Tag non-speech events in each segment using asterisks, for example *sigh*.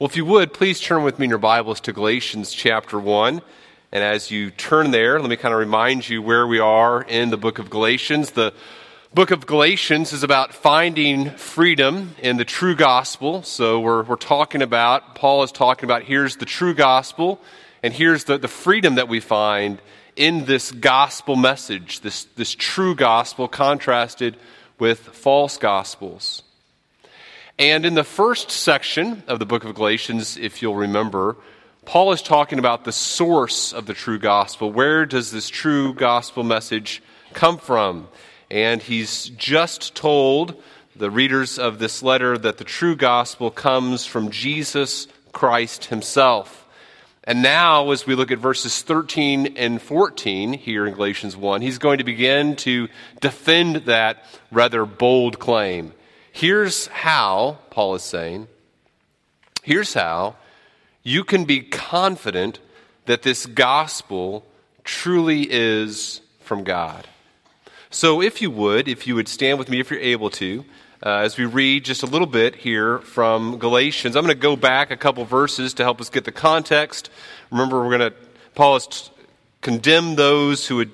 Well, if you would, please turn with me in your Bibles to Galatians chapter 1. And as you turn there, let me kind of remind you where we are in the book of Galatians. The book of Galatians is about finding freedom in the true gospel. So we're, we're talking about, Paul is talking about here's the true gospel, and here's the, the freedom that we find in this gospel message, this, this true gospel contrasted with false gospels. And in the first section of the book of Galatians, if you'll remember, Paul is talking about the source of the true gospel. Where does this true gospel message come from? And he's just told the readers of this letter that the true gospel comes from Jesus Christ himself. And now, as we look at verses 13 and 14 here in Galatians 1, he's going to begin to defend that rather bold claim. Here's how, Paul is saying, here's how you can be confident that this gospel truly is from God. So, if you would, if you would stand with me, if you're able to, uh, as we read just a little bit here from Galatians, I'm going to go back a couple verses to help us get the context. Remember, we're going to, Paul has condemned those who would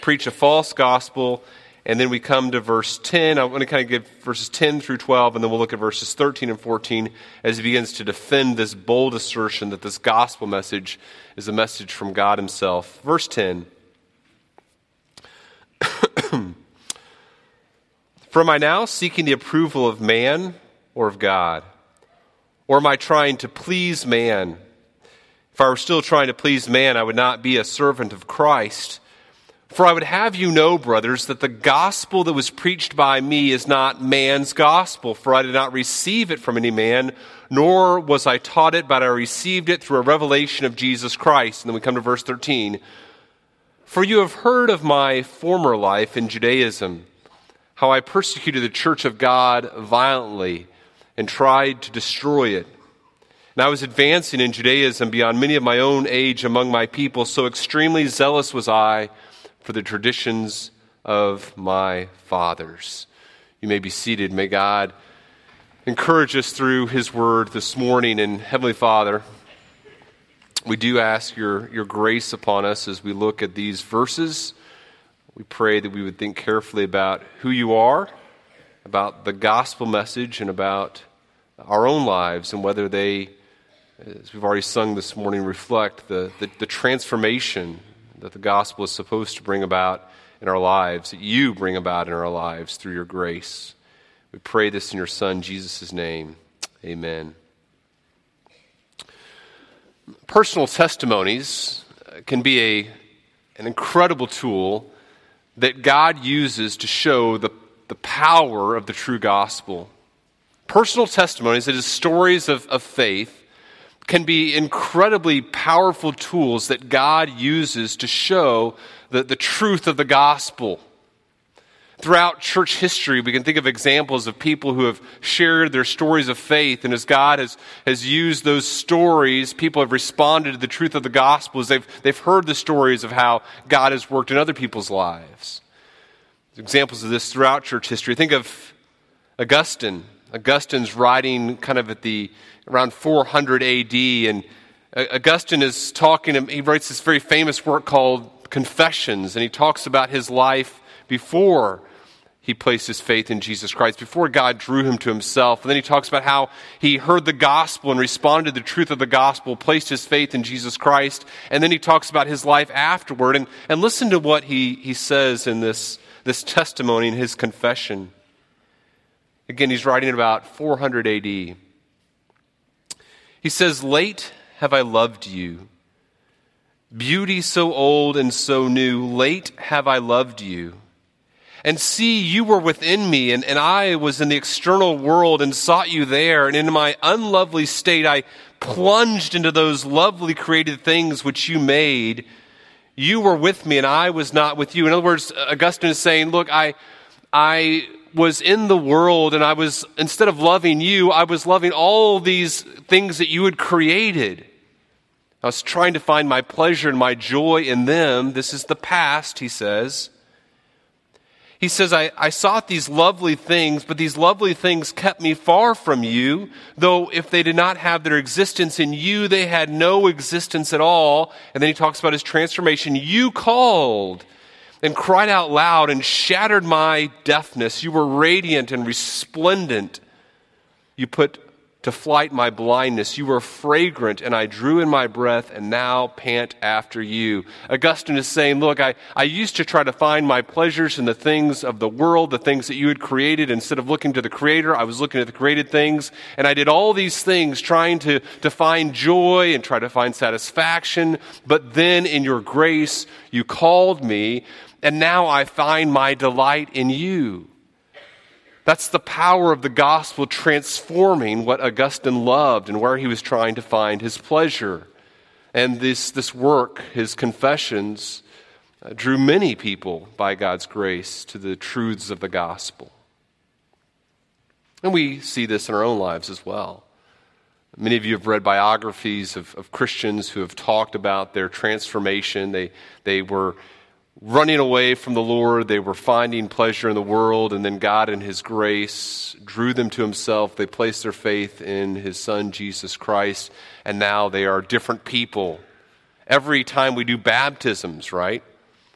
preach a false gospel and then we come to verse 10. I want to kind of give verses 10 through 12, and then we'll look at verses 13 and 14 as he begins to defend this bold assertion that this gospel message is a message from God himself. Verse 10. *clears throat* For am I now seeking the approval of man or of God? Or am I trying to please man? If I were still trying to please man, I would not be a servant of Christ. For I would have you know, brothers, that the gospel that was preached by me is not man's gospel, for I did not receive it from any man, nor was I taught it, but I received it through a revelation of Jesus Christ. And then we come to verse 13. For you have heard of my former life in Judaism, how I persecuted the church of God violently and tried to destroy it. And I was advancing in Judaism beyond many of my own age among my people, so extremely zealous was I for the traditions of my fathers. You may be seated. May God encourage us through His word this morning. And Heavenly Father, we do ask your, your grace upon us as we look at these verses. We pray that we would think carefully about who you are, about the gospel message, and about our own lives and whether they, as we've already sung this morning, reflect the, the, the transformation that the gospel is supposed to bring about in our lives, that you bring about in our lives through your grace. We pray this in your Son, Jesus' name. Amen. Personal testimonies uh, can be a, an incredible tool that God uses to show the, the power of the true gospel. Personal testimonies, that is, stories of, of faith, can be incredibly powerful tools that God uses to show the, the truth of the gospel. Throughout church history, we can think of examples of people who have shared their stories of faith, and as God has, has used those stories, people have responded to the truth of the gospel as they've, they've heard the stories of how God has worked in other people's lives. Examples of this throughout church history. Think of Augustine. Augustine's writing kind of at the around 400 AD, and Augustine is talking, he writes this very famous work called Confessions, and he talks about his life before he placed his faith in Jesus Christ, before God drew him to himself. And then he talks about how he heard the gospel and responded to the truth of the gospel, placed his faith in Jesus Christ. And then he talks about his life afterward. And, and listen to what he, he says in this, this testimony in his confession. Again, he's writing about 400 AD. He says, Late have I loved you. Beauty so old and so new, late have I loved you. And see, you were within me, and, and I was in the external world and sought you there. And in my unlovely state, I plunged into those lovely created things which you made. You were with me, and I was not with you. In other words, Augustine is saying, Look, I, I was in the world and I was, instead of loving you, I was loving all these things that you had created. I was trying to find my pleasure and my joy in them. This is the past, he says. He says, I, I sought these lovely things, but these lovely things kept me far from you, though if they did not have their existence in you, they had no existence at all. And then he talks about his transformation. You called and cried out loud and shattered my deafness. You were radiant and resplendent. You put to flight my blindness. You were fragrant, and I drew in my breath, and now pant after you. Augustine is saying, Look, I, I used to try to find my pleasures in the things of the world, the things that you had created. Instead of looking to the Creator, I was looking at the created things. And I did all these things trying to, to find joy and try to find satisfaction. But then in your grace, you called me, and now I find my delight in you. That's the power of the gospel transforming what Augustine loved and where he was trying to find his pleasure. And this, this work, his confessions, uh, drew many people by God's grace to the truths of the gospel. And we see this in our own lives as well. Many of you have read biographies of, of Christians who have talked about their transformation. They, they were running away from the Lord. They were finding pleasure in the world, and then God, in His grace, drew them to Himself. They placed their faith in His Son, Jesus Christ, and now they are different people. Every time we do baptisms, right?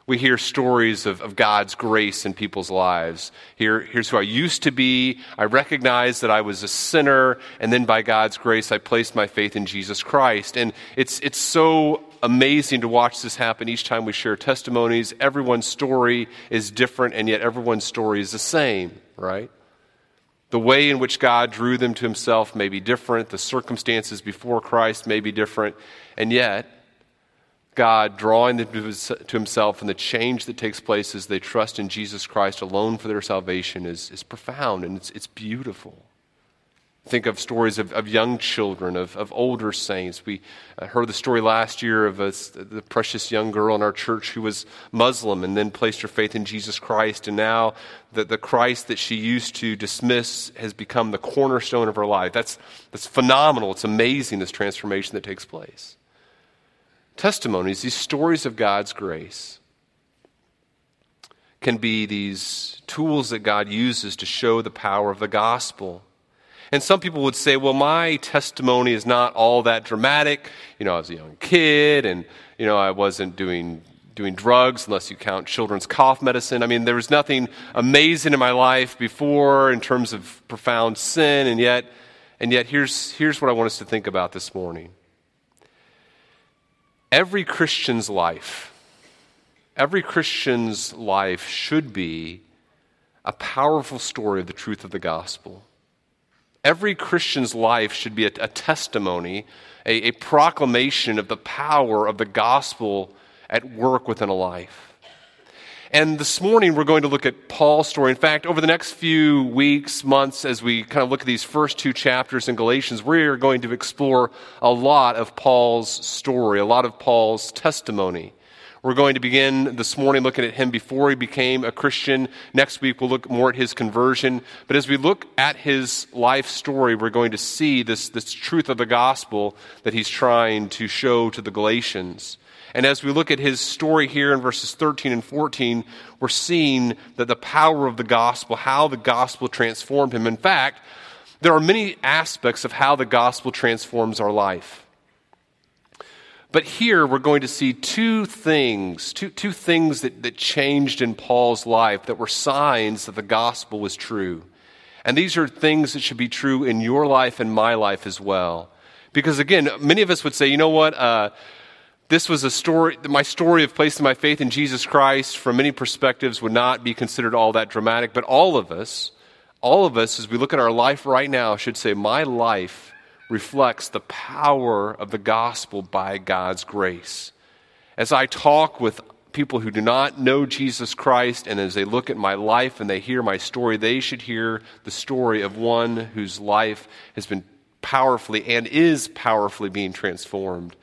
We hear stories of, of God's grace in people's lives. Here, here's who I used to be. I recognized that I was a sinner, and then by God's grace, I placed my faith in Jesus Christ. And it's, it's so amazing to watch this happen each time we share testimonies. Everyone's story is different, and yet everyone's story is the same, right? The way in which God drew them to himself may be different, the circumstances before Christ may be different, and yet God drawing them to himself and the change that takes place as they trust in Jesus Christ alone for their salvation is, is profound and it's, it's beautiful. Think of stories of, of young children, of, of older saints. We uh, heard the story last year of a, the precious young girl in our church who was Muslim and then placed her faith in Jesus Christ. And now the, the Christ that she used to dismiss has become the cornerstone of her life. That's, that's phenomenal. It's amazing, this transformation that takes place. Testimonies, these stories of God's grace, can be these tools that God uses to show the power of the gospel and some people would say, well, my testimony is not all that dramatic. You know, I was a young kid and, you know, I wasn't doing, doing drugs unless you count children's cough medicine. I mean, there was nothing amazing in my life before in terms of profound sin. And yet, and yet here's, here's what I want us to think about this morning. Every Christian's life, every Christian's life should be a powerful story of the truth of the gospel. Every Christian's life should be a, a testimony, a, a proclamation of the power of the gospel at work within a life. And this morning, we're going to look at Paul's story. In fact, over the next few weeks, months, as we kind of look at these first two chapters in Galatians, we are going to explore a lot of Paul's story, a lot of Paul's testimony. We're going to begin this morning looking at him before he became a Christian. Next week, we'll look more at his conversion. But as we look at his life story, we're going to see this, this truth of the gospel that he's trying to show to the Galatians. And as we look at his story here in verses 13 and 14, we're seeing that the power of the gospel, how the gospel transformed him. In fact, there are many aspects of how the gospel transforms our life. But here we're going to see two things, two, two things that, that changed in Paul's life that were signs that the gospel was true. And these are things that should be true in your life and my life as well. Because again, many of us would say, you know what? Uh, this was a story, my story of placing my faith in Jesus Christ from many perspectives would not be considered all that dramatic. But all of us, all of us, as we look at our life right now, should say, my life reflects the power of the gospel by God's grace. As I talk with people who do not know Jesus Christ, and as they look at my life and they hear my story, they should hear the story of one whose life has been powerfully and is powerfully being transformed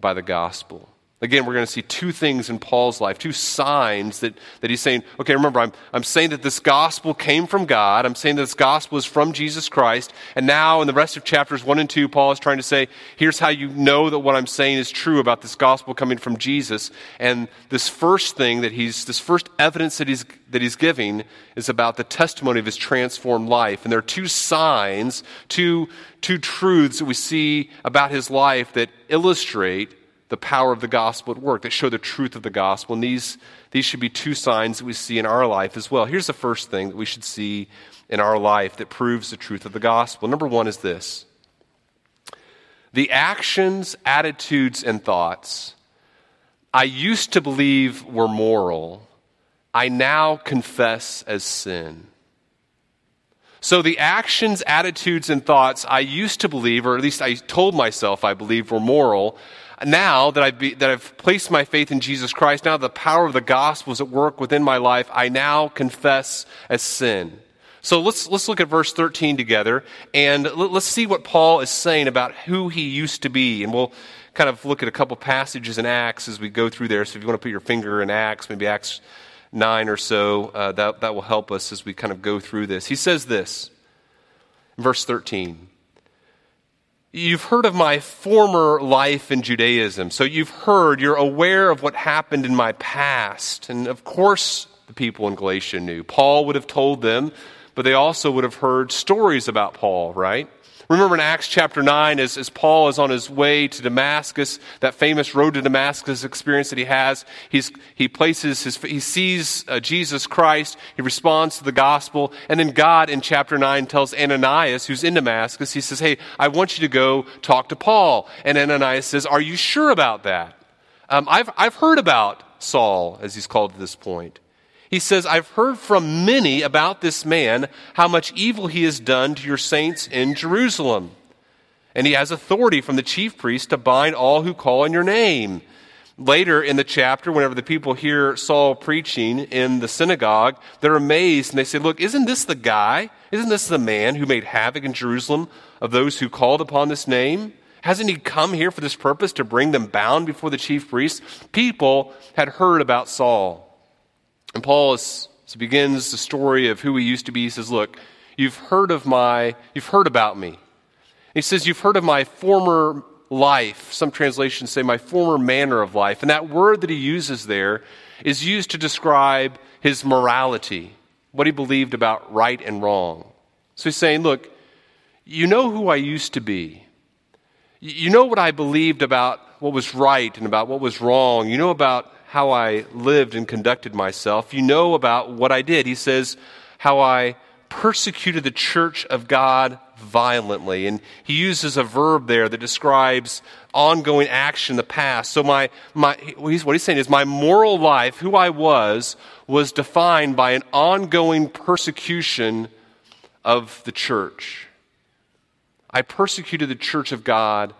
by the gospel. Again, we're going to see two things in Paul's life, two signs that, that he's saying, okay, remember, I'm, I'm saying that this gospel came from God. I'm saying that this gospel is from Jesus Christ. And now, in the rest of chapters 1 and 2, Paul is trying to say, here's how you know that what I'm saying is true about this gospel coming from Jesus. And this first thing that he's, this first evidence that he's, that he's giving is about the testimony of his transformed life. And there are two signs, two, two truths that we see about his life that illustrate the power of the gospel at work, that show the truth of the gospel. And these, these should be two signs that we see in our life as well. Here's the first thing that we should see in our life that proves the truth of the gospel. Number one is this the actions, attitudes, and thoughts I used to believe were moral, I now confess as sin. So the actions, attitudes, and thoughts I used to believe, or at least I told myself I believed were moral, now that I've, be, that I've placed my faith in Jesus Christ, now the power of the gospel is at work within my life, I now confess as sin. So let's, let's look at verse 13 together and let's see what Paul is saying about who he used to be. And we'll kind of look at a couple passages in Acts as we go through there. So if you want to put your finger in Acts, maybe Acts 9 or so, uh, that, that will help us as we kind of go through this. He says this, verse 13. You've heard of my former life in Judaism. So you've heard, you're aware of what happened in my past. And of course, the people in Galatia knew. Paul would have told them, but they also would have heard stories about Paul, right? Remember in Acts chapter 9, as, as Paul is on his way to Damascus, that famous road to Damascus experience that he has, he's, he places his, he sees uh, Jesus Christ, he responds to the gospel, and then God in chapter 9 tells Ananias, who's in Damascus, he says, Hey, I want you to go talk to Paul. And Ananias says, Are you sure about that? Um, I've, I've heard about Saul, as he's called at this point. He says, I've heard from many about this man, how much evil he has done to your saints in Jerusalem. And he has authority from the chief priest to bind all who call on your name. Later in the chapter, whenever the people hear Saul preaching in the synagogue, they're amazed and they say, Look, isn't this the guy? Isn't this the man who made havoc in Jerusalem of those who called upon this name? Hasn't he come here for this purpose to bring them bound before the chief priests? People had heard about Saul. And Paul, as he begins the story of who he used to be, he says, Look, you've heard of my, you've heard about me. He says, You've heard of my former life. Some translations say my former manner of life. And that word that he uses there is used to describe his morality, what he believed about right and wrong. So he's saying, Look, you know who I used to be. You know what I believed about what was right and about what was wrong. You know about how I lived and conducted myself. You know about what I did. He says, how I persecuted the church of God violently. And he uses a verb there that describes ongoing action in the past. So, my, my, what he's saying is, my moral life, who I was, was defined by an ongoing persecution of the church. I persecuted the church of God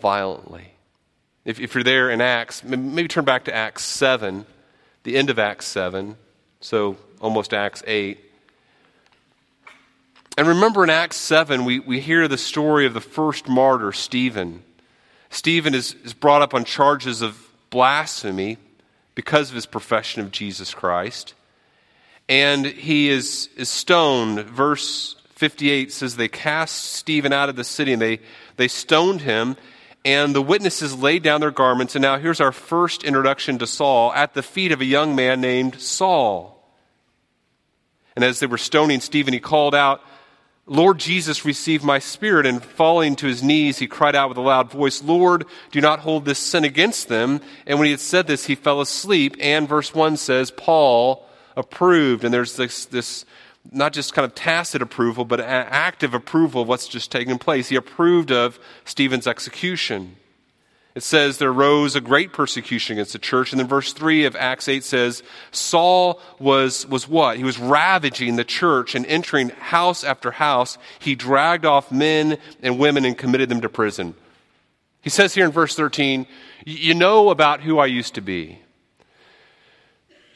violently. If, if you're there in Acts, maybe turn back to Acts 7, the end of Acts 7, so almost Acts 8. And remember in Acts 7, we, we hear the story of the first martyr, Stephen. Stephen is, is brought up on charges of blasphemy because of his profession of Jesus Christ. And he is, is stoned. Verse 58 says they cast Stephen out of the city and they, they stoned him and the witnesses laid down their garments. And now here's our first introduction to Saul at the feet of a young man named Saul. And as they were stoning Stephen, he called out, Lord Jesus, receive my spirit. And falling to his knees, he cried out with a loud voice, Lord, do not hold this sin against them. And when he had said this, he fell asleep. And verse 1 says, Paul approved. And there's this, this not just kind of tacit approval, but active approval of what's just taken place. He approved of Stephen's execution. It says there rose a great persecution against the church. And then verse 3 of Acts 8 says, Saul was, was what? He was ravaging the church and entering house after house. He dragged off men and women and committed them to prison. He says here in verse 13, You know about who I used to be.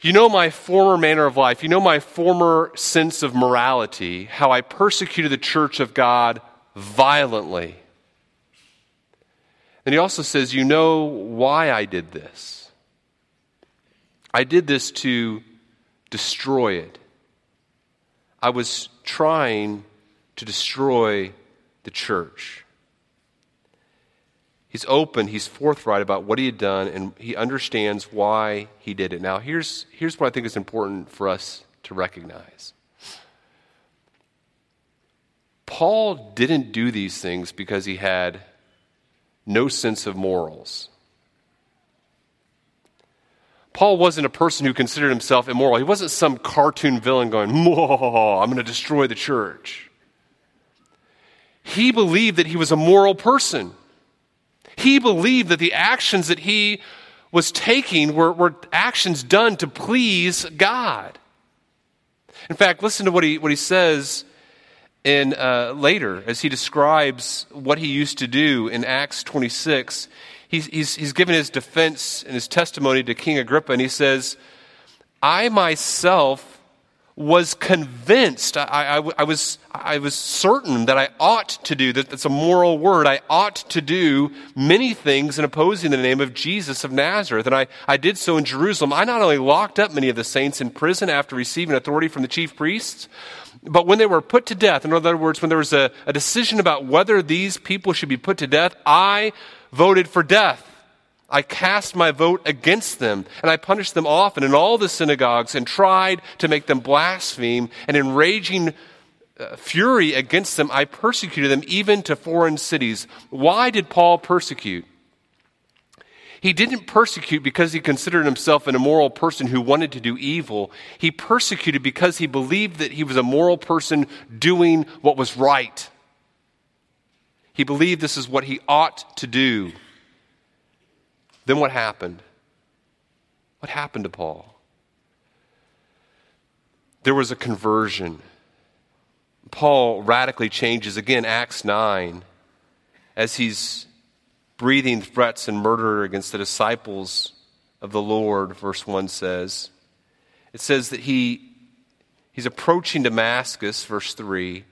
You know my former manner of life. You know my former sense of morality, how I persecuted the church of God violently. And he also says, You know why I did this. I did this to destroy it. I was trying to destroy the church. He's open, he's forthright about what he had done, and he understands why he did it. Now, here's, here's what I think is important for us to recognize Paul didn't do these things because he had no sense of morals. Paul wasn't a person who considered himself immoral. He wasn't some cartoon villain going, I'm going to destroy the church. He believed that he was a moral person. He believed that the actions that he was taking were, were actions done to please God. In fact, listen to what he, what he says in, uh, later as he describes what he used to do in Acts 26 he's, he's, he's given his defense and his testimony to King Agrippa, and he says, I myself was convinced, I, I, I, was, I was certain that I ought to do, that that's a moral word, I ought to do many things in opposing the name of Jesus of Nazareth. And I, I did so in Jerusalem. I not only locked up many of the saints in prison after receiving authority from the chief priests, but when they were put to death, in other words, when there was a, a decision about whether these people should be put to death, I voted for death. I cast my vote against them, and I punished them often in all the synagogues and tried to make them blaspheme. And in raging uh, fury against them, I persecuted them even to foreign cities. Why did Paul persecute? He didn't persecute because he considered himself an immoral person who wanted to do evil. He persecuted because he believed that he was a moral person doing what was right. He believed this is what he ought to do. Then what happened? What happened to Paul? There was a conversion. Paul radically changes. Again, Acts 9, as he's breathing threats and murder against the disciples of the Lord, verse 1 says. It says that he, he's approaching Damascus, verse 3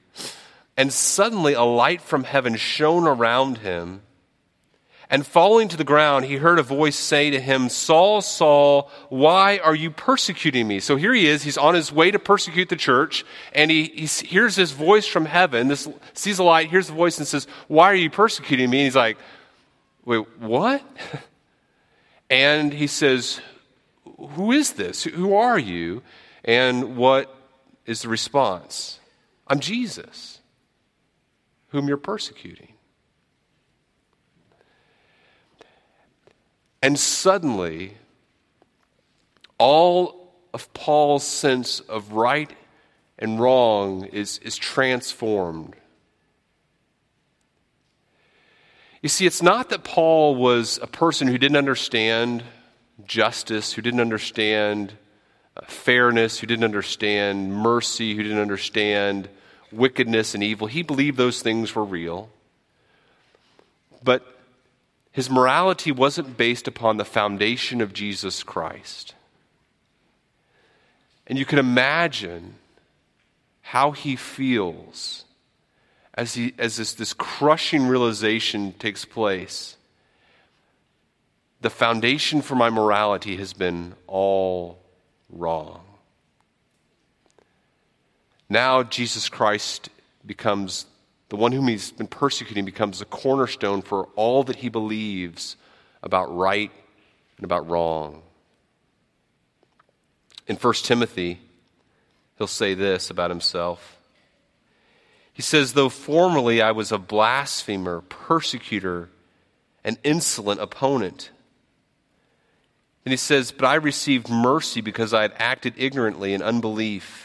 and suddenly a light from heaven shone around him. And falling to the ground, he heard a voice say to him, Saul, Saul, why are you persecuting me? So here he is. He's on his way to persecute the church, and he, he hears this voice from heaven, this, sees a light, hears the voice, and says, Why are you persecuting me? And he's like, Wait, what? *laughs* And he says, Who is this? Who are you? And what is the response? I'm Jesus whom you're persecuting. And suddenly, all of Paul's sense of right and wrong is, is transformed. You see, it's not that Paul was a person who didn't understand justice, who didn't understand uh, fairness, who didn't understand mercy, who didn't understand wickedness and evil. He believed those things were real. But his morality wasn't based upon the foundation of Jesus Christ. And you can imagine how he feels as, he, as this, this crushing realization takes place. The foundation for my morality has been all wrong. Now Jesus Christ becomes the one whom he's been persecuting becomes the cornerstone for all that he believes about right and about wrong. In 1 Timothy, he'll say this about himself. He says, Though formerly I was a blasphemer, persecutor, an insolent opponent. And he says, But I received mercy because I had acted ignorantly in unbelief.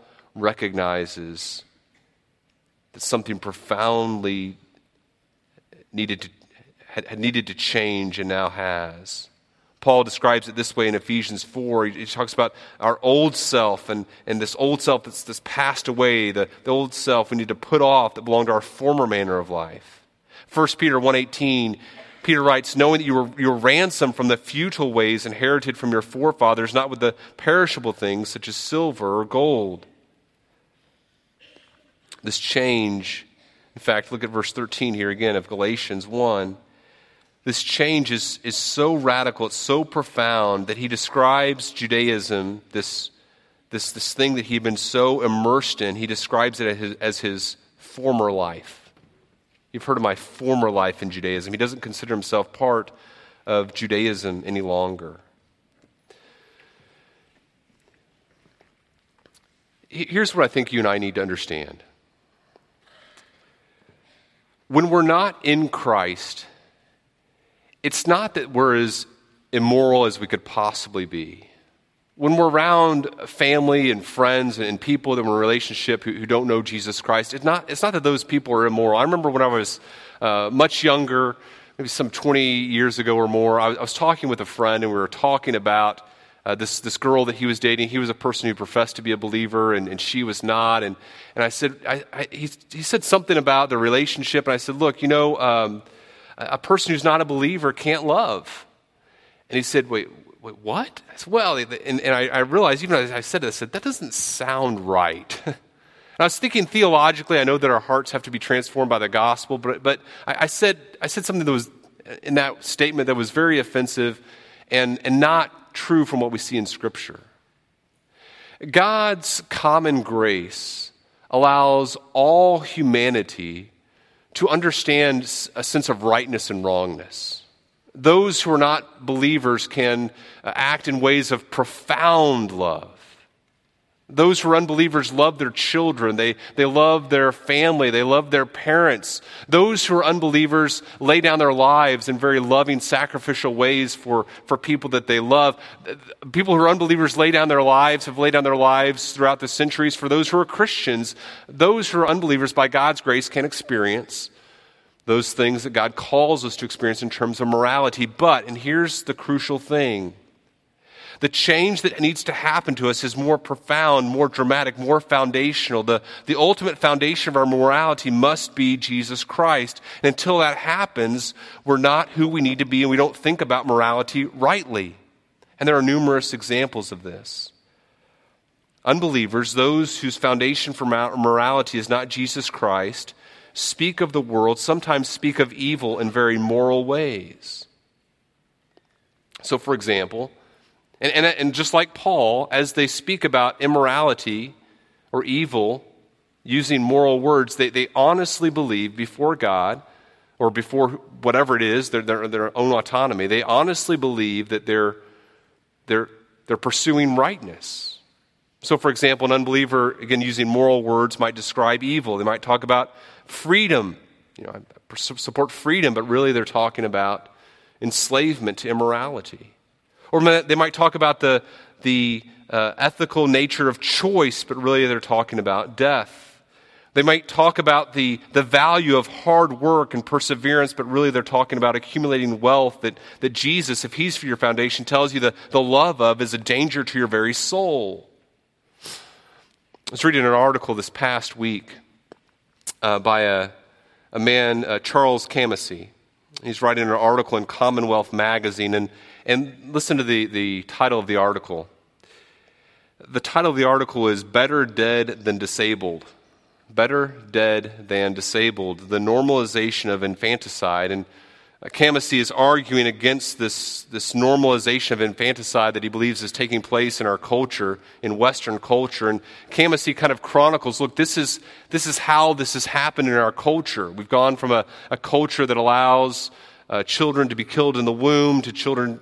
recognizes that something profoundly needed to had, needed to change and now has. Paul describes it this way in Ephesians 4. He, he, talks about our old self and, and this old self that's, that's passed away, the, the old self we need to put off that belonged to our former manner of life. 1 Peter 1.18, Peter writes, knowing that you were, you were ransomed from the futile ways inherited from your forefathers, not with the perishable things such as silver or gold. This change, in fact, look at verse 13 here again of Galatians 1. This change is, is so radical, it's so profound that he describes Judaism, this, this, this thing that he'd been so immersed in, he describes it as his, as his former life. You've heard of my former life in Judaism. He doesn't consider himself part of Judaism any longer. Here's what I think you and I need to understand. When we're not in Christ, it's not that we're as immoral as we could possibly be. When we're around family and friends and people that we're in a relationship who, who don't know Jesus Christ, it's not, it's not that those people are immoral. I remember when I was uh, much younger, maybe some 20 years ago or more, I was, I was talking with a friend and we were talking about uh, this, this girl that he was dating. He was a person who professed to be a believer and, and she was not. And, and I said, I, I, he, he said something about the relationship. And I said, look, you know, um, a person who's not a believer can't love. And he said, Wait, wait what? I said, well, and, and I, I, realized, even as I said this, I said, that doesn't sound right. *laughs* and I was thinking theologically, I know that our hearts have to be transformed by the gospel, but, but I, I, said, I said something that was in that statement that was very offensive and, and not true from what we see in Scripture. God's common grace allows all humanity to understand a sense of rightness and wrongness. Those who are not believers can uh, act in ways of profound love. Those who are unbelievers love their children. They, they love their family. They love their parents. Those who are unbelievers lay down their lives in very loving, sacrificial ways for, for people that they love. People who are unbelievers lay down their lives, have laid down their lives throughout the centuries. For those who are Christians, those who are unbelievers, by God's grace, can experience those things that God calls us to experience in terms of morality. But, and here's the crucial thing the change that needs to happen to us is more profound, more dramatic, more foundational. The, the ultimate foundation of our morality must be Jesus Christ. And until that happens, we're not who we need to be and we don't think about morality rightly. And there are numerous examples of this. Unbelievers, those whose foundation for morality is not Jesus Christ, speak of the world, sometimes speak of evil in very moral ways. So, for example, and, and, and just like Paul, as they speak about immorality or evil using moral words, they, they honestly believe before God or before whatever it is, their, their, their own autonomy, they honestly believe that they're, they're, they're pursuing rightness. So, for example, an unbeliever, again, using moral words, might describe evil. They might talk about freedom. You know, I support freedom, but really they're talking about enslavement to immorality. Or they might talk about the, the uh, ethical nature of choice, but really they're talking about death. They might talk about the, the value of hard work and perseverance, but really they're talking about accumulating wealth that, that Jesus, if He's for your foundation, tells you the, the love of is a danger to your very soul. I was reading an article this past week uh, by a, a man, uh, Charles Camosy. He's writing an article in Commonwealth Magazine, and and listen to the, the title of the article. The title of the article is Better Dead Than Disabled. Better Dead Than Disabled, the normalization of infanticide. And Camosy is arguing against this, this normalization of infanticide that he believes is taking place in our culture, in Western culture. And Camosy kind of chronicles look, this is, this is how this has happened in our culture. We've gone from a, a culture that allows uh, children to be killed in the womb to children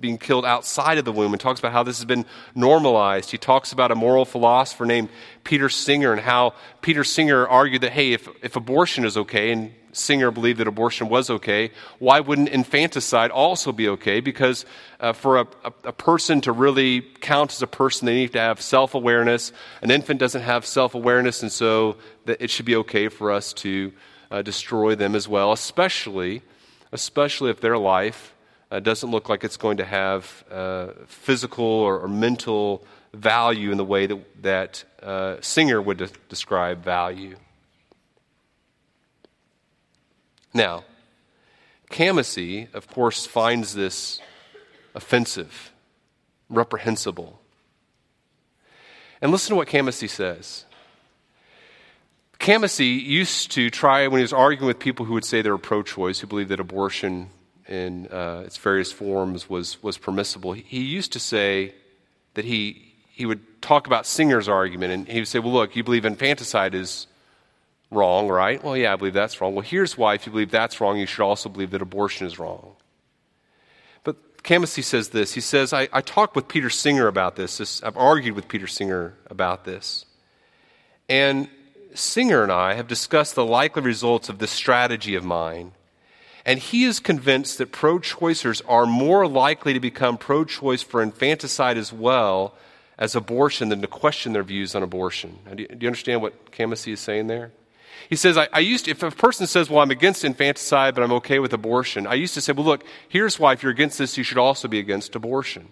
being killed outside of the womb and talks about how this has been normalized. He talks about a moral philosopher named Peter Singer and how Peter Singer argued that, hey, if, if abortion is okay, and Singer believed that abortion was okay, why wouldn't infanticide also be okay? Because uh, for a, a, a, person to really count as a person, they need to have self awareness. An infant doesn't have self awareness, and so it should be okay for us to uh, destroy them as well, especially especially if their life uh, doesn't look like it's going to have uh, physical or, or, mental value in the way that, that uh, Singer would de- describe value. Now, Camosy, of course, finds this offensive, reprehensible. And listen to what Camosy says. Camosy used to try, when he was arguing with people who would say they were pro choice, who believed that abortion in uh, its various forms was, was permissible, he used to say that he, he would talk about Singer's argument, and he would say, Well, look, you believe infanticide is wrong, right? Well, yeah, I believe that's wrong. Well, here's why if you believe that's wrong, you should also believe that abortion is wrong. But Camosy says this. He says, I, I talked with Peter Singer about this. this. I've argued with Peter Singer about this. And Singer and I have discussed the likely results of this strategy of mine. And he is convinced that pro choicers are more likely to become pro choice for infanticide as well as abortion than to question their views on abortion. Do you, understand what Camosy is saying there? He says, I, I, used to, if a person says, well, I'm against infanticide, but I'm okay with abortion, I used to say, well, look, here's why if you're against this, you should also be against abortion.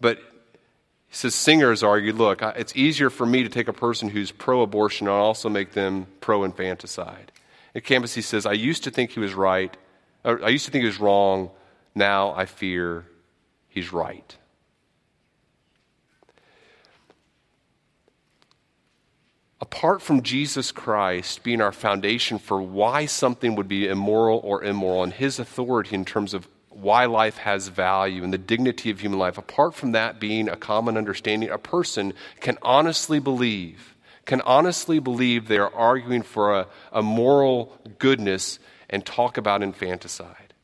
But he says, Singers argued, look, it's easier for me to take a person who's pro abortion and also make them pro infanticide. At campus, he says, I used to think he was right, I used to think he was wrong. Now I fear he's right. Apart from Jesus Christ being our foundation for why something would be immoral or immoral and his authority in terms of why life has value and the dignity of human life, apart from that being a common understanding, a person can honestly believe, can honestly believe they are arguing for a, a moral goodness and talk about infanticide.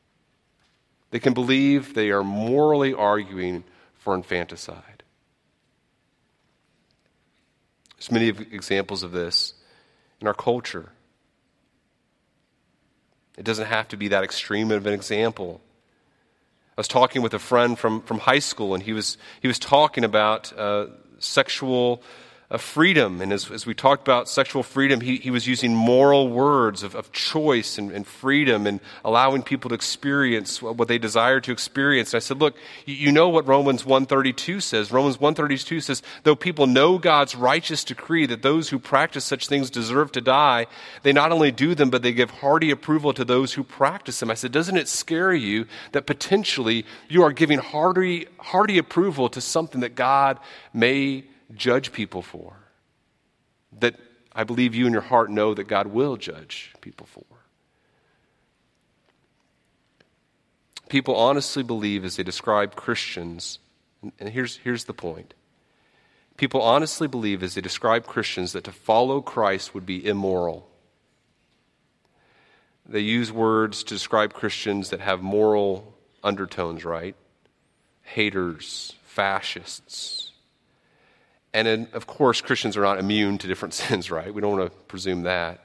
They can believe they are morally arguing for infanticide. There's many examples of this in our culture. It doesn't have to be that extreme of an example. I was talking with a friend from, from high school, and he was, he was talking about uh, sexual of freedom. And as, as we talked about sexual freedom, he, he was using moral words of, of choice and, and freedom and allowing people to experience what they desire to experience. And I said, look, you, you know what Romans 132 says. Romans 132 says, though people know God's righteous decree that those who practice such things deserve to die, they not only do them, but they give hearty approval to those who practice them. I said, doesn't it scare you that potentially you are giving hearty, hearty approval to something that God may judge people for, that I believe you in your heart know that God will judge people for. People honestly believe as they describe Christians, and here's, here's the point. People honestly believe as they describe Christians that to follow Christ would be immoral. They use words to describe Christians that have moral undertones, right? Haters, fascists, and in, of course, Christians are not immune to different *laughs* sins, right? We don't want to presume that.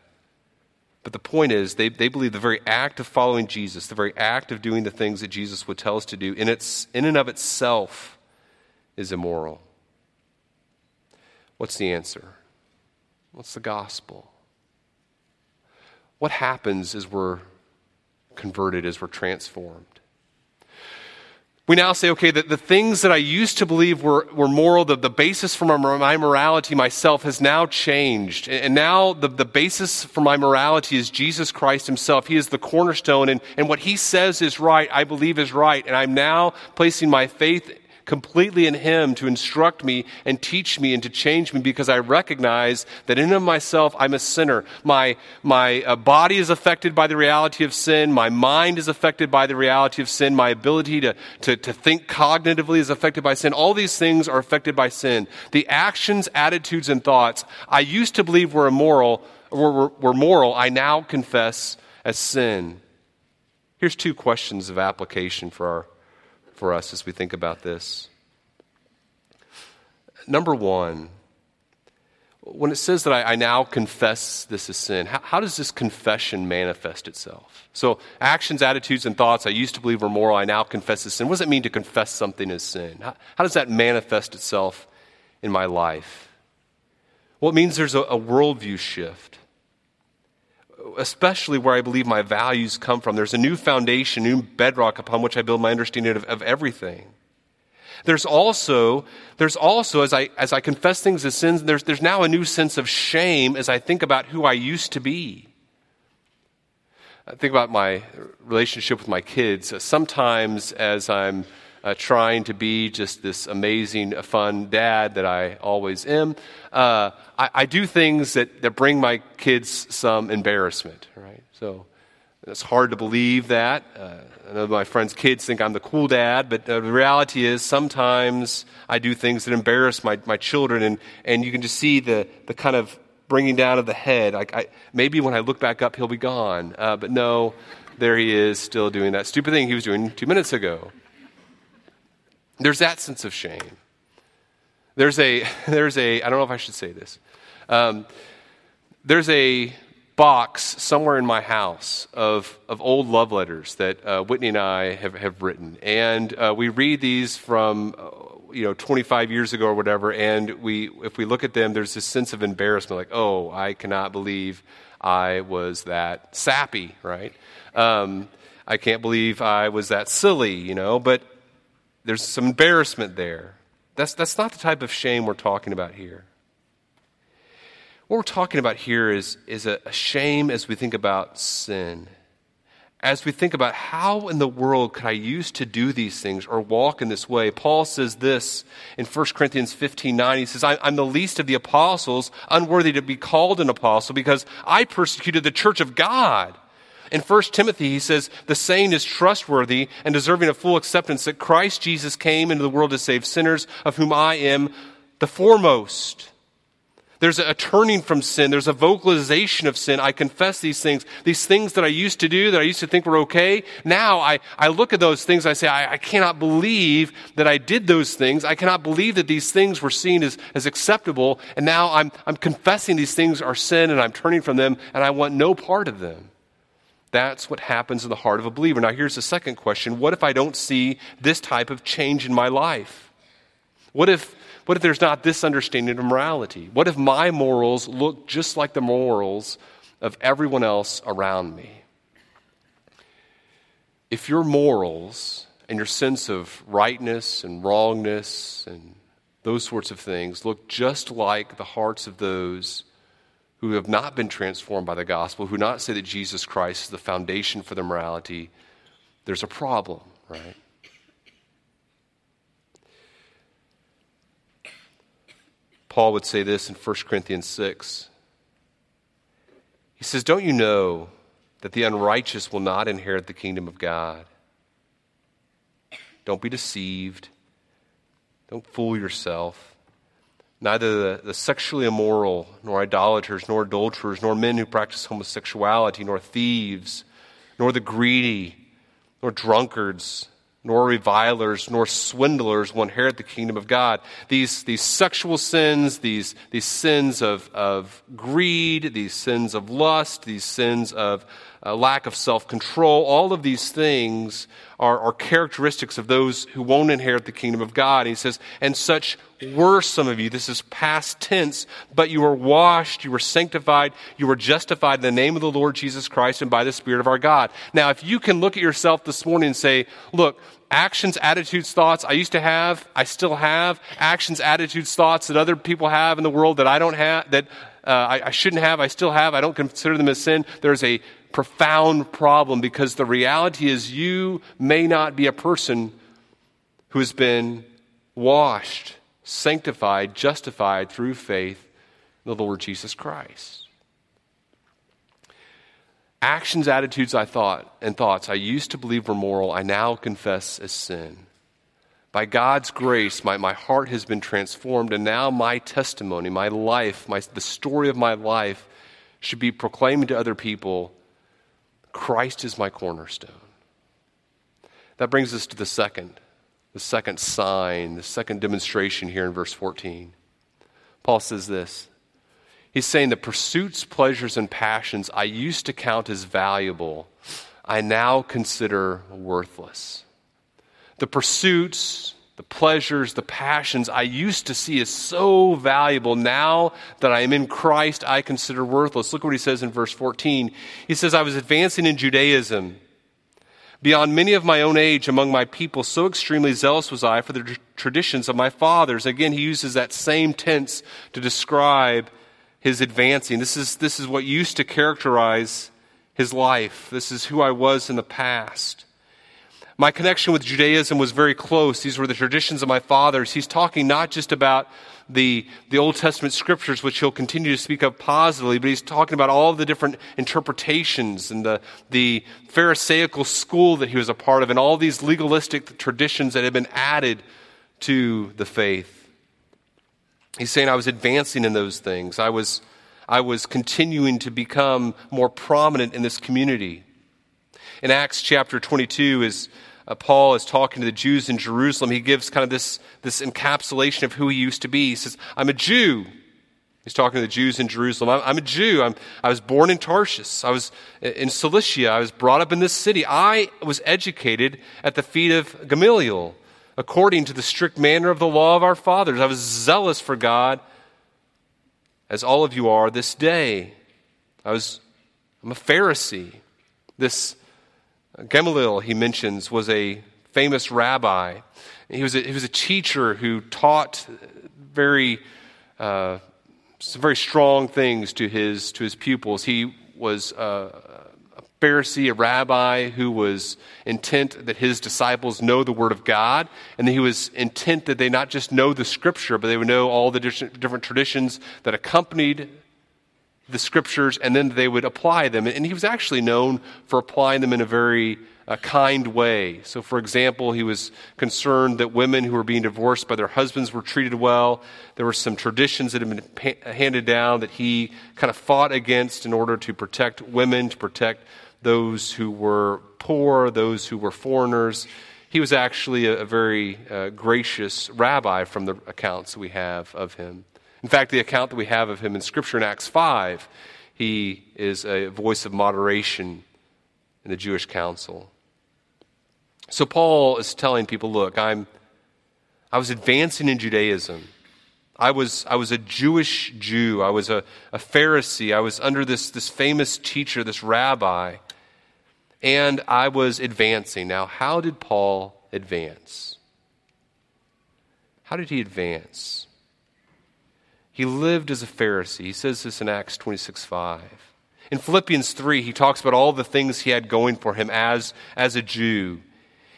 But the point is, they, they believe the very act of following Jesus, the very act of doing the things that Jesus would tell us to do, in, its, in and of itself is immoral. What's the answer? What's the gospel? What happens as we're converted, as we're transformed? We now say, okay, that the things that I used to believe were, were moral, the, the basis for my, my morality myself has now changed. And now the, the basis for my morality is Jesus Christ himself. He is the cornerstone, and, and what he says is right, I believe is right. And I'm now placing my faith completely in Him to instruct me and teach me and to change me because I recognize that in of myself I'm a sinner. My, my uh, body is affected by the reality of sin. My mind is affected by the reality of sin. My ability to, to, to think cognitively is affected by sin. All these things are affected by sin. The actions, attitudes, and thoughts I used to believe were immoral, were, were moral, I now confess as sin. Here's two questions of application for our for us as we think about this. Number one, when it says that I, I now confess this is sin, how, how, does this confession manifest itself? So, actions, attitudes, and thoughts I used to believe were moral, I now confess as sin. What does it mean to confess something as sin? How, how does that manifest itself in my life? Well, it means there's a, a worldview shift. Especially where I believe my values come from. There's a new foundation, new bedrock upon which I build my understanding of, of everything. There's also, there's also, as I, as I confess things as sins, there's, there's now a new sense of shame as I think about who I used to be. I think about my relationship with my kids. Sometimes, as I'm uh, trying to be just this amazing, fun dad that I always am, uh, I, I, do things that, that bring my kids some embarrassment, right? So it's hard to believe that. Uh, I know my friends' kids think I'm the cool dad, but the reality is sometimes I do things that embarrass my, my children, and, and you can just see the, the kind of bringing down of the head. Like I, maybe when I look back up, he'll be gone. Uh, but no, there he is, still doing that stupid thing he was doing two minutes ago. There's that sense of shame. There's a, *laughs* there's a, I don't know if I should say this. Um, there's a box somewhere in my house of, of old love letters that uh, Whitney and I have, have written. And uh, we read these from, uh, you know, 25 years ago or whatever. And we, if we look at them, there's this sense of embarrassment like, oh, I cannot believe I was that sappy, right? Um, I can't believe I was that silly, you know. But there's some embarrassment there. That's, that's not the type of shame we're talking about here. What we're talking about here is, is a, a shame as we think about sin. As we think about how in the world could I used to do these things or walk in this way, Paul says this in 1 Corinthians 15 9. He says, I'm the least of the apostles, unworthy to be called an apostle because I persecuted the church of God. In 1 Timothy, he says, The saying is trustworthy and deserving of full acceptance that Christ Jesus came into the world to save sinners, of whom I am the foremost. There's a turning from sin. There's a vocalization of sin. I confess these things. These things that I used to do, that I used to think were okay. Now I, I look at those things. I say, I, I cannot believe that I did those things. I cannot believe that these things were seen as, as acceptable. And now I'm, I'm confessing these things are sin and I'm turning from them and I want no part of them. That's what happens in the heart of a believer. Now, here's the second question What if I don't see this type of change in my life? What if, what if there's not this understanding of morality? What if my morals look just like the morals of everyone else around me? If your morals and your sense of rightness and wrongness and those sorts of things look just like the hearts of those who have not been transformed by the gospel, who not say that Jesus Christ is the foundation for their morality, there's a problem, right? Paul would say this in 1 Corinthians 6. He says, Don't you know that the unrighteous will not inherit the kingdom of God? Don't be deceived. Don't fool yourself. Neither the, the, sexually immoral, nor idolaters, nor adulterers, nor men who practice homosexuality, nor thieves, nor the greedy, nor drunkards, nor revilers, nor swindlers will inherit the kingdom of God. These, these sexual sins, these, these sins of, of greed, these sins of lust, these sins of lack of self control, all of these things are, are characteristics of those who won't inherit the kingdom of God. He says, and such were some of you. This is past tense, but you were washed, you were sanctified, you were justified in the name of the Lord Jesus Christ and by the Spirit of our God. Now, if you can look at yourself this morning and say, look, actions, attitudes, thoughts I used to have, I still have, actions, attitudes, thoughts that other people have in the world that I don't have, that uh, I, I shouldn't have, I still have, I don't consider them as sin. There's a profound problem because the reality is you may not be a person who has been washed, sanctified, justified through faith in the Lord Jesus Christ. Actions, attitudes, I thought, and thoughts I used to believe were moral, I now confess as sin. By God's grace, my, my heart has been transformed, and now my testimony, my life, my, the story of my life should be proclaiming to other people Christ is my cornerstone. That brings us to the second, the second sign, the second demonstration here in verse 14. Paul says this. He's saying the pursuits, pleasures, and passions I used to count as valuable, I now consider worthless. The pursuits, the pleasures, the passions I used to see as so valuable, now that I am in Christ, I consider worthless. Look what he says in verse 14. He says, I was advancing in Judaism. Beyond many of my own age among my people, so extremely zealous was I for the traditions of my fathers. Again, he uses that same tense to describe his advancing. This is, this is what used to characterize his life. This is who I was in the past. My connection with Judaism was very close. These were the traditions of my fathers. He's talking not just about the, the Old Testament scriptures, which he'll continue to speak of positively, but he's talking about all the different interpretations and the, the Pharisaical school that he was a part of and all these legalistic traditions that had been added to the faith. He's saying I was advancing in those things. I was, I was continuing to become more prominent in this community. In Acts chapter 22, as uh, Paul is talking to the Jews in Jerusalem, he gives kind of this, this encapsulation of who he used to be. He says, I'm a Jew. He's talking to the Jews in Jerusalem. I'm, I'm a Jew. I'm, I was born in Tarshish. I was in Cilicia. I was brought up in this city. I was educated at the feet of Gamaliel, according to the strict manner of the law of our fathers. I was zealous for God, as all of you are this day. I was, I'm a Pharisee. This Gamaliel, he mentions, was a famous rabbi. He was a, he was a teacher who taught very, uh, very strong things to his, to his pupils. He was a, a Pharisee, a rabbi who was intent that his disciples know the Word of God, and that he was intent that they not just know the Scripture, but they would know all the different traditions that accompanied the scriptures and then they would apply them. And he was actually known for applying them in a very uh, kind way. So, for example, he was concerned that women who were being divorced by their husbands were treated well. There were some traditions that had been pa- handed down that he kind of fought against in order to protect women, to protect those who were poor, those who were foreigners. He was actually a, a very uh, gracious rabbi from the accounts we have of him. In fact, the account that we have of him in Scripture in Acts 5, he is a voice of moderation in the Jewish council. So Paul is telling people, look, I'm, I was advancing in Judaism. I was, I was a Jewish Jew. I was a, a Pharisee. I was under this, this famous teacher, this rabbi. And I was advancing. Now, how did Paul advance? How did he advance? He lived as a Pharisee. He says this in Acts 26 5. In Philippians 3, he talks about all the things he had going for him as, as a Jew.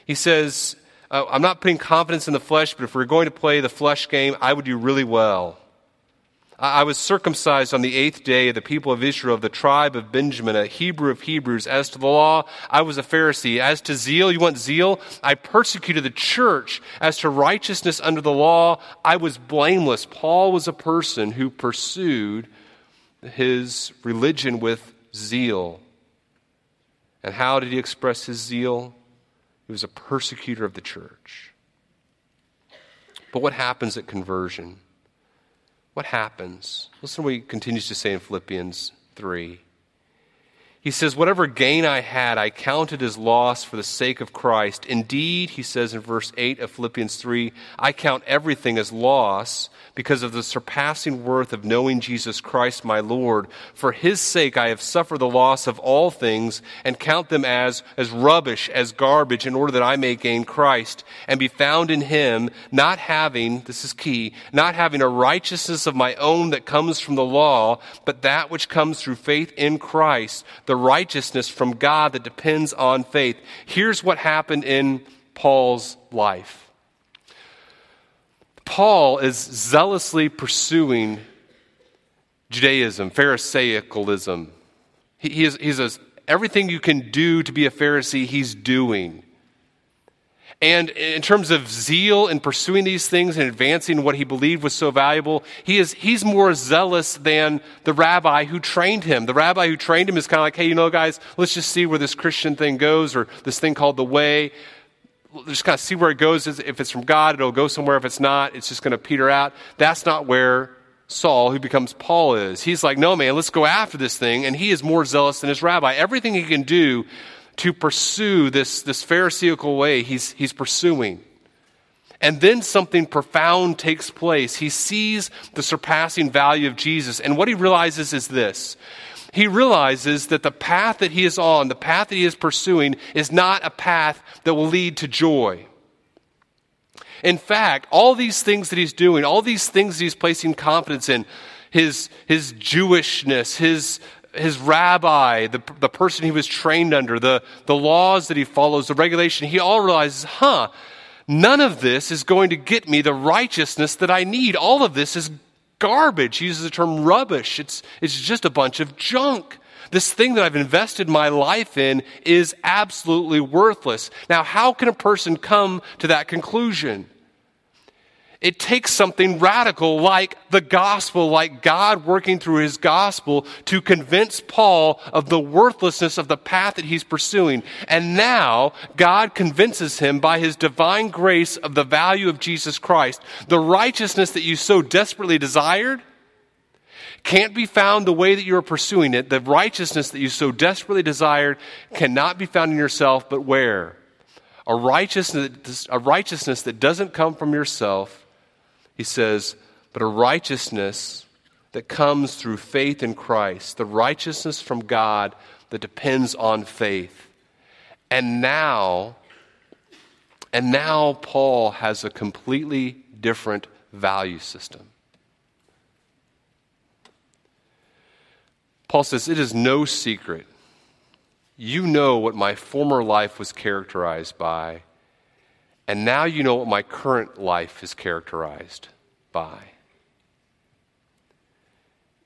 He says, uh, I'm not putting confidence in the flesh, but if we're going to play the flesh game, I would do really well. I was circumcised on the eighth day of the people of Israel, of the tribe of Benjamin, a Hebrew of Hebrews. As to the law, I was a Pharisee. As to zeal, you want zeal? I persecuted the church. As to righteousness under the law, I was blameless. Paul was a person who pursued his religion with zeal. And how did he express his zeal? He was a persecutor of the church. But what happens at conversion? What happens? Listen to what he continues to say in Philippians 3. He says, Whatever gain I had, I counted as loss for the sake of Christ. Indeed, he says in verse 8 of Philippians 3, I count everything as loss because of the surpassing worth of knowing Jesus Christ my Lord. For his sake I have suffered the loss of all things and count them as, as rubbish, as garbage, in order that I may gain Christ and be found in him, not having, this is key, not having a righteousness of my own that comes from the law, but that which comes through faith in Christ, the righteousness from God that depends on faith. Here's what happened in Paul's life. Paul is zealously pursuing Judaism, Pharisaicalism. He, he is, he's a, everything you can do to be a Pharisee, he's doing. And in terms of zeal in pursuing these things and advancing what he believed was so valuable, he is, he's more zealous than the rabbi who trained him. The rabbi who trained him is kind of like, hey, you know, guys, let's just see where this Christian thing goes or this thing called the way just kind of see where it goes. If it's from God, it'll go somewhere. If it's not, it's just going to peter out. That's not where Saul, who becomes Paul, is. He's like, no, man, let's go after this thing. And he is more zealous than his rabbi. Everything he can do to pursue this, this Pharisaical way, he's, he's pursuing. And then something profound takes place. He sees the surpassing value of Jesus. And what he realizes is this he realizes that the path that he is on, the path that he is pursuing, is not a path that will lead to joy. In fact, all these things that he's doing, all these things that he's placing confidence in, his, his Jewishness, his, his rabbi, the, the person he was trained under, the, the laws that he follows, the regulation, he all realizes, huh, none of this is going to get me the righteousness that I need. All of this is garbage. He uses the term rubbish. It's, it's just a bunch of junk. This thing that I've invested my life in is absolutely worthless. Now, how can a person come to that conclusion? It takes something radical like the gospel, like God working through his gospel to convince Paul of the worthlessness of the path that he's pursuing. And now God convinces him by his divine grace of the value of Jesus Christ. The righteousness that you so desperately desired can't be found the way that you are pursuing it. The righteousness that you so desperately desired cannot be found in yourself, but where? A righteousness, a righteousness that doesn't come from yourself he says, but a righteousness that comes through faith in Christ, the righteousness from God that depends on faith. And now, and now Paul has a completely different value system. Paul says, It is no secret. You know what my former life was characterized by and now you know what my current life is characterized by.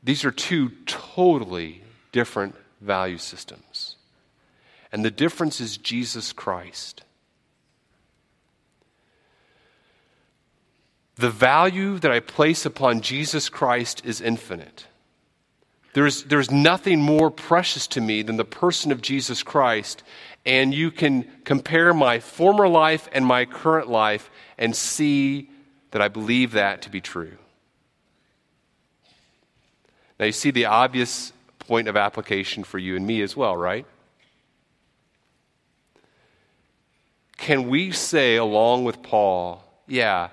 These are two totally different value systems. And the difference is Jesus Christ. The value that I place upon Jesus Christ is infinite. There's, there's nothing more precious to me than the person of Jesus Christ, and you can compare my former life and my current life and see that I believe that to be true. Now, you see the obvious point of application for you and me as well, right? Can we say, along with Paul, yeah,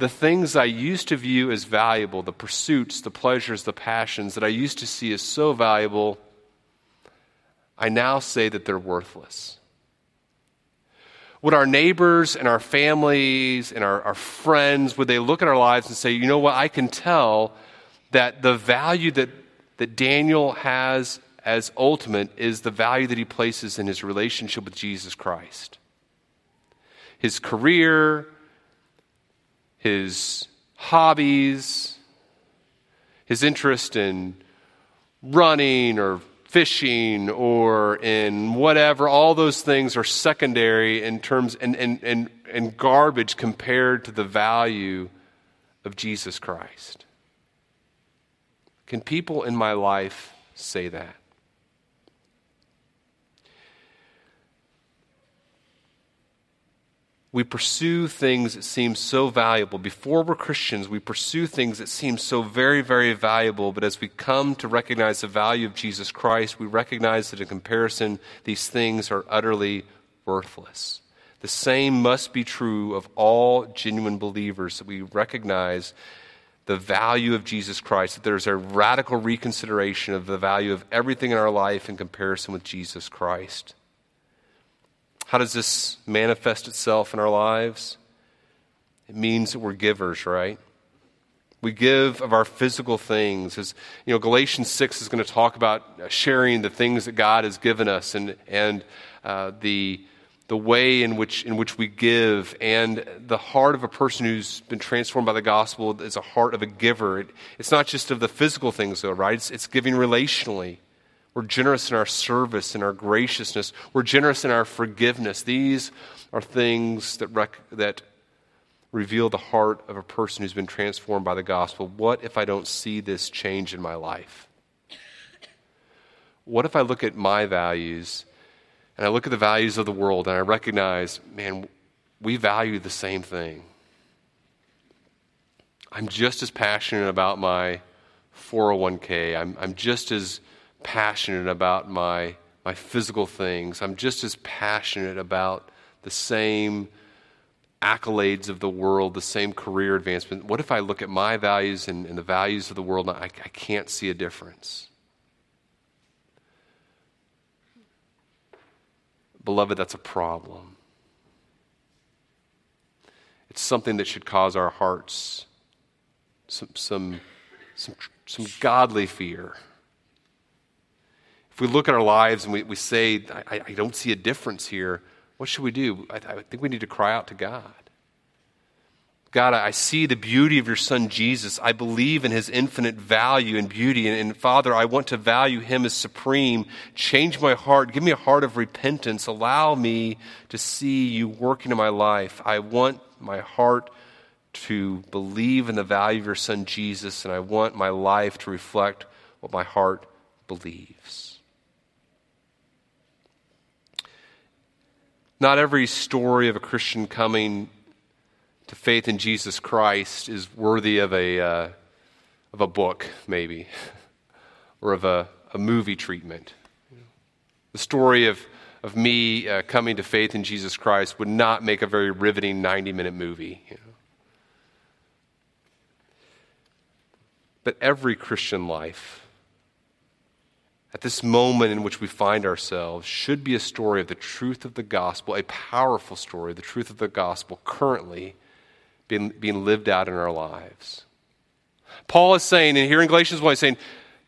the things I used to view as valuable, the pursuits, the pleasures, the passions that I used to see as so valuable, I now say that they're worthless. Would our neighbors and our families and our, our friends, would they look at our lives and say, you know what, I can tell that the value that, that Daniel has as ultimate is the value that he places in his relationship with Jesus Christ. His career, his hobbies, his interest in running or fishing or in whatever, all those things are secondary in terms and, and, and, and garbage compared to the value of Jesus Christ. Can people in my life say that? We pursue things that seem so valuable. Before we're Christians, we pursue things that seem so very, very valuable. But as we come to recognize the value of Jesus Christ, we recognize that in comparison, these things are utterly worthless. The same must be true of all genuine believers that we recognize the value of Jesus Christ, that there's a radical reconsideration of the value of everything in our life in comparison with Jesus Christ. How does this manifest itself in our lives? It means that we're givers, right? We give of our physical things. As you know, Galatians 6 is going to talk about sharing the things that God has given us and, and uh, the, the way in which, in which we give. And the heart of a person who's been transformed by the gospel is a heart of a giver. It, it's not just of the physical things, though, right? It's, it's giving relationally. We're generous in our service and our graciousness. We're generous in our forgiveness. These are things that, rec- that reveal the heart of a person who's been transformed by the gospel. What if I don't see this change in my life? What if I look at my values and I look at the values of the world and I recognize, man, we value the same thing? I'm just as passionate about my 401k. I'm, I'm just as passionate about my, my physical things. I'm just as passionate about the same accolades of the world, the same career advancement. What if I look at my values and, and the values of the world and I, I can't see a difference? Beloved, that's a problem. It's something that should cause our hearts some, some, some, some godly fear. If we look at our lives and we, we say, I, I don't see a difference here, what should we do? I, I think we need to cry out to God. God, I see the beauty of your son Jesus. I believe in his infinite value and beauty. And, and, Father, I want to value him as supreme. Change my heart. Give me a heart of repentance. Allow me to see you working in my life. I want my heart to believe in the value of your son Jesus, and I want my life to reflect what my heart believes. Not every story of a Christian coming to faith in Jesus Christ is worthy of a, uh, of a book, maybe, *laughs* or of a, a movie treatment. The story of, of me uh, coming to faith in Jesus Christ would not make a very riveting 90 minute movie. You know? But every Christian life, at this moment in which we find ourselves, should be a story of the truth of the gospel, a powerful story, the truth of the gospel currently being, being lived out in our lives. Paul is saying, and here in Galatians 1, he's saying,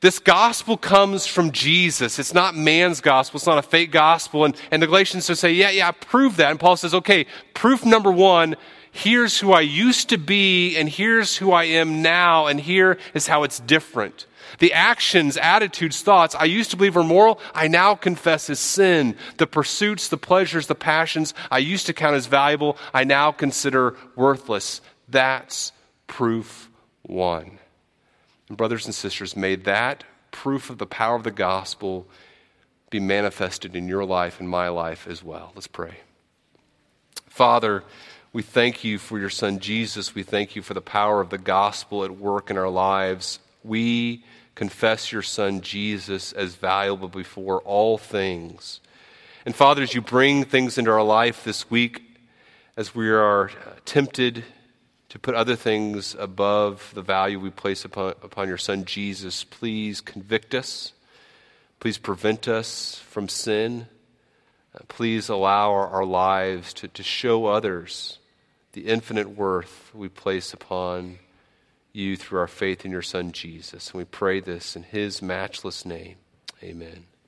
this gospel comes from Jesus. It's not man's gospel. It's not a fake gospel. And, and the Galatians say, yeah, yeah, prove that. And Paul says, okay, proof number one, here's who I used to be, and here's who I am now, and here is how it's different. The actions, attitudes, thoughts I used to believe were moral, I now confess as sin. The pursuits, the pleasures, the passions I used to count as valuable, I now consider worthless. That's proof one. And brothers and sisters, may that proof of the power of the gospel be manifested in your life and my life as well. Let's pray. Father, we thank you for your son Jesus. We thank you for the power of the gospel at work in our lives. We confess your Son Jesus as valuable before all things. And Father, as you bring things into our life this week, as we are tempted to put other things above the value we place upon, upon your Son Jesus, please convict us. Please prevent us from sin. Uh, please allow our, our lives to, to show others the infinite worth we place upon you through our faith in your Son, Jesus. And we pray this in his matchless name. Amen.